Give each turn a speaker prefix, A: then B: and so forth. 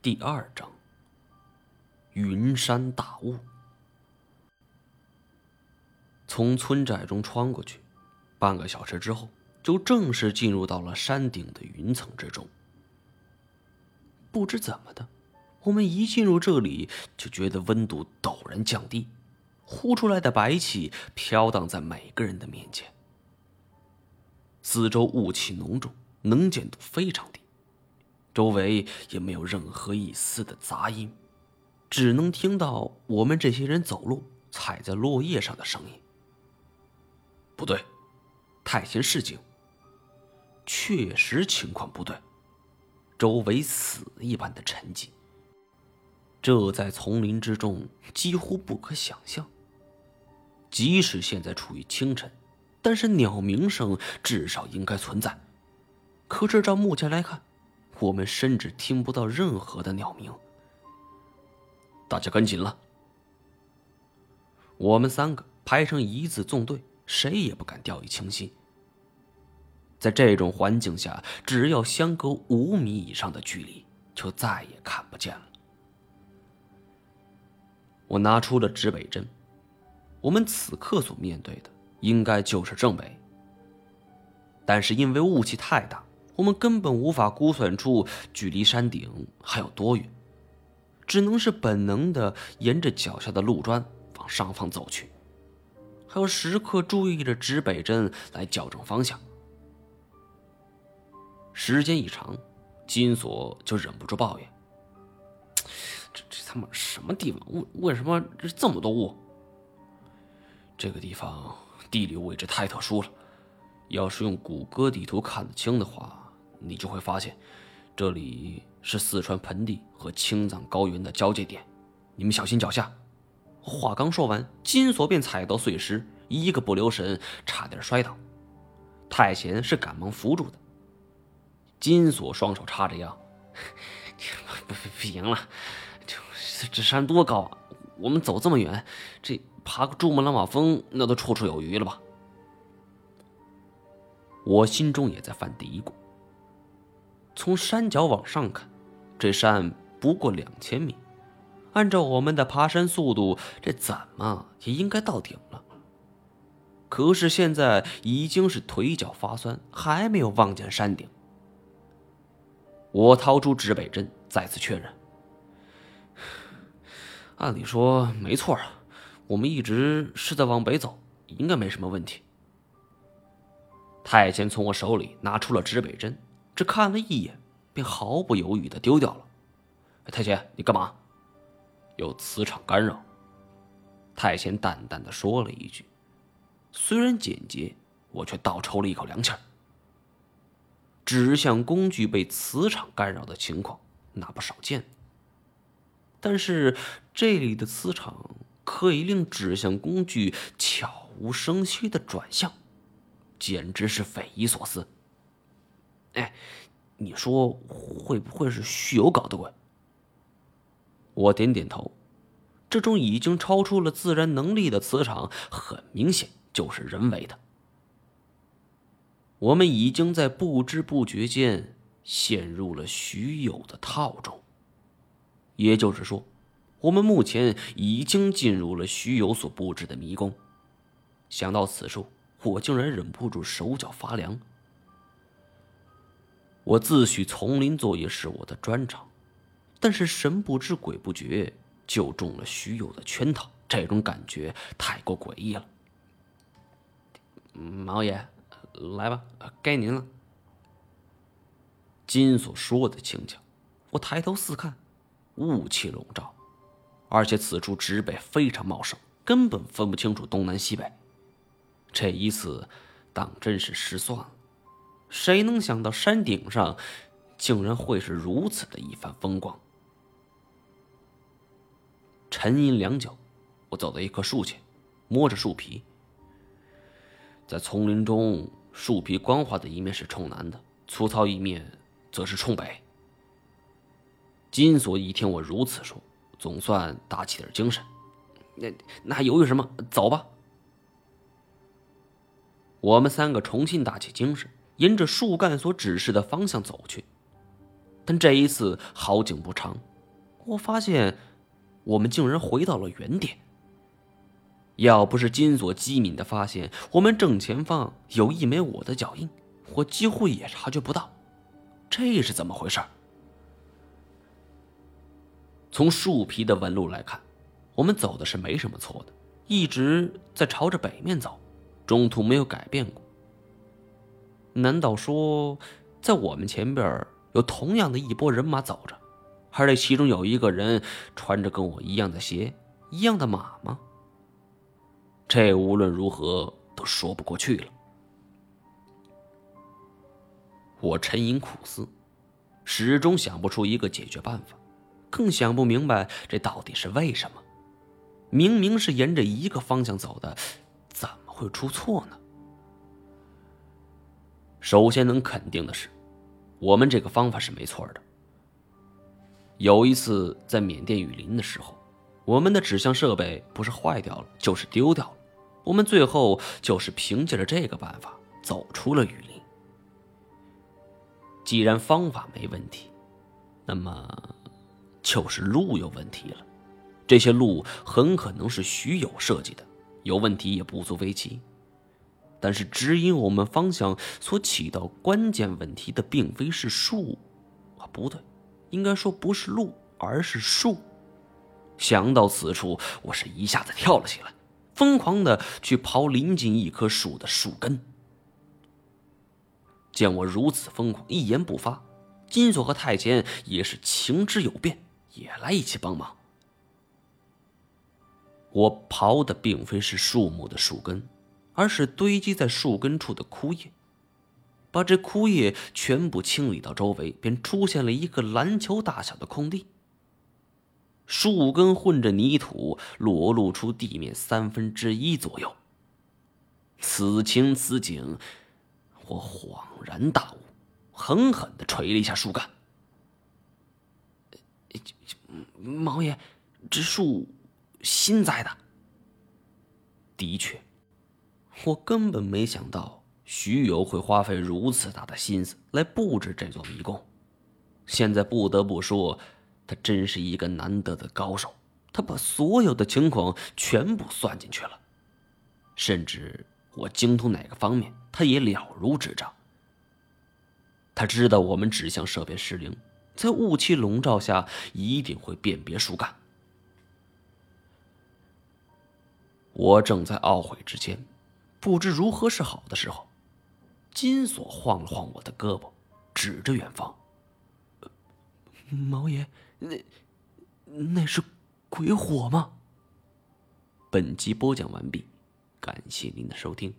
A: 第二章：云山大雾。从村寨中穿过去，半个小时之后，就正式进入到了山顶的云层之中。不知怎么的，我们一进入这里，就觉得温度陡然降低，呼出来的白气飘荡在每个人的面前。四周雾气浓重，能见度非常低。周围也没有任何一丝的杂音，只能听到我们这些人走路踩在落叶上的声音。不对，太闲示警。确实情况不对，周围死一般的沉寂。这在丛林之中几乎不可想象。即使现在处于清晨，但是鸟鸣声至少应该存在。可是照目前来看，我们甚至听不到任何的鸟鸣。大家跟紧了。我们三个排成一字纵队，谁也不敢掉以轻心。在这种环境下，只要相隔五米以上的距离，就再也看不见了。我拿出了指北针，我们此刻所面对的应该就是正北，但是因为雾气太大。我们根本无法估算出距离山顶还有多远，只能是本能的沿着脚下的路砖往上方走去，还要时刻注意着指北针来矫正方向。时间一长，金锁就忍不住抱怨：“这这他妈什么地方？为为什么这这么多雾？这个地方地理位置太特殊了，要是用谷歌地图看得清的话。”你就会发现，这里是四川盆地和青藏高原的交界点，你们小心脚下。话刚说完，金锁便踩到碎石，一个不留神，差点摔倒。太贤是赶忙扶住的。金锁双手叉着腰，不不不行了，这这山多高啊！我们走这么远，这爬个珠穆朗玛峰那都绰绰有余了吧？我心中也在犯嘀咕。从山脚往上看，这山不过两千米，按照我们的爬山速度，这怎么也应该到顶了。可是现在已经是腿脚发酸，还没有望见山顶。我掏出指北针，再次确认。按理说没错啊，我们一直是在往北走，应该没什么问题。太监从我手里拿出了指北针。只看了一眼，便毫不犹豫的丢掉了。太监，你干嘛？有磁场干扰。太监淡淡的说了一句，虽然简洁，我却倒抽了一口凉气儿。指向工具被磁场干扰的情况，那不少见。但是这里的磁场可以令指向工具悄无声息的转向，简直是匪夷所思。哎，你说会不会是虚有搞的鬼？我点点头，这种已经超出了自然能力的磁场，很明显就是人为的。我们已经在不知不觉间陷入了虚有的套中，也就是说，我们目前已经进入了虚有所布置的迷宫。想到此处，我竟然忍不住手脚发凉。我自诩丛林作业是我的专长，但是神不知鬼不觉就中了徐有的圈套，这种感觉太过诡异了。毛爷，来吧，该您了。金锁说的轻巧，我抬头四看，雾气笼罩，而且此处植被非常茂盛，根本分不清楚东南西北。这一次，当真是失算了。谁能想到山顶上，竟然会是如此的一番风光？沉吟良久，我走到一棵树前，摸着树皮。在丛林中，树皮光滑的一面是冲南的，粗糙一面则是冲北。金锁一听我如此说，总算打起点精神。那那还犹豫什么？走吧！我们三个重新打起精神。沿着树干所指示的方向走去，但这一次好景不长，我发现我们竟然回到了原点。要不是金锁机敏的发现我们正前方有一枚我的脚印，我几乎也察觉不到。这是怎么回事？从树皮的纹路来看，我们走的是没什么错的，一直在朝着北面走，中途没有改变过。难道说，在我们前边有同样的一波人马走着，而这其中有一个人穿着跟我一样的鞋、一样的马吗？这无论如何都说不过去了。我沉吟苦思，始终想不出一个解决办法，更想不明白这到底是为什么。明明是沿着一个方向走的，怎么会出错呢？首先能肯定的是，我们这个方法是没错的。有一次在缅甸雨林的时候，我们的指向设备不是坏掉了，就是丢掉了。我们最后就是凭借着这个办法走出了雨林。既然方法没问题，那么就是路有问题了。这些路很可能是徐友设计的，有问题也不足为奇。但是指引我们方向所起到关键问题的，并非是树，啊，不对，应该说不是路，而是树。想到此处，我是一下子跳了起来。疯狂的去刨临近一棵树的树根。见我如此疯狂，一言不发，金锁和太监也是情之有变，也来一起帮忙。我刨的并非是树木的树根，而是堆积在树根处的枯叶。把这枯叶全部清理到周围，便出现了一个篮球大小的空地。树根混着泥土，裸露出地面三分之一左右。此情此景，我恍然大悟，狠狠的捶了一下树干。毛爷，这树新栽的。的确，我根本没想到徐友会花费如此大的心思来布置这座迷宫。现在不得不说。他真是一个难得的高手，他把所有的情况全部算进去了，甚至我精通哪个方面，他也了如指掌。他知道我们指向设备失灵，在雾气笼罩下一定会辨别树干。我正在懊悔之间，不知如何是好的时候，金锁晃了晃我的胳膊，指着远方：“毛爷。”那，那是鬼火吗？本集播讲完毕，感谢您的收听。